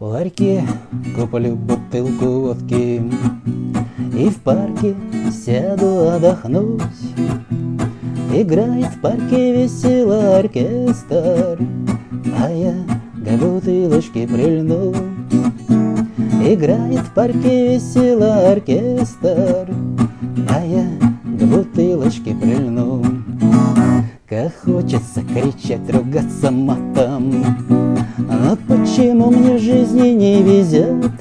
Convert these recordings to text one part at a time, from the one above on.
Ларьке куплю бутылку водки. И в парке сяду отдохнуть. Играет в парке весело оркестр. А я к бутылочке прильну. Играет в парке весело оркестр. А я к бутылочке прильну Как хочется кричать, ругаться матом Но почему мне в жизни не везет?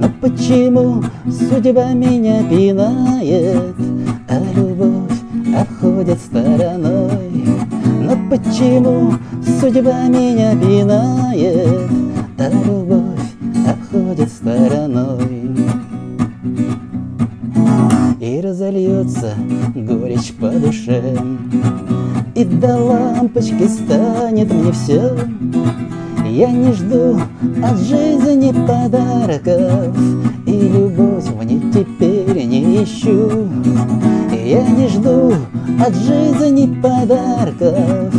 Но почему судьба меня пинает? А любовь обходит стороной Но почему судьба меня пинает? А любовь обходит стороной И разольется горечь по душе И до лампочки станет мне все Я не жду от жизни подарков И любовь мне теперь не ищу. Я не жду от жизни подарков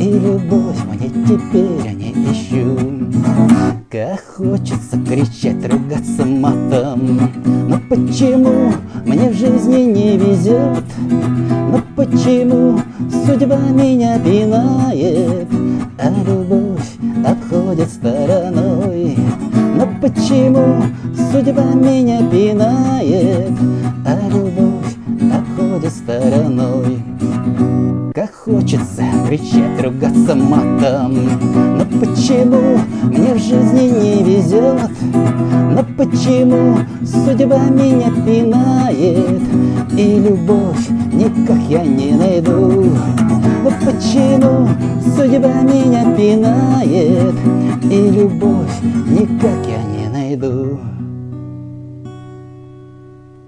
И любовь мне теперь не ищу. Как хочется кричать, ругаться матом Но почему мне в жизни не везет? Но почему судьба меня пинает? А любовь обходит стороной Но почему судьба меня пинает? А любовь обходит стороной как хочется кричать, ругаться матом Но почему мне в жизни везет? Но почему судьба меня пинает? И любовь никак я не найду Но почему судьба меня пинает? И любовь никак я не найду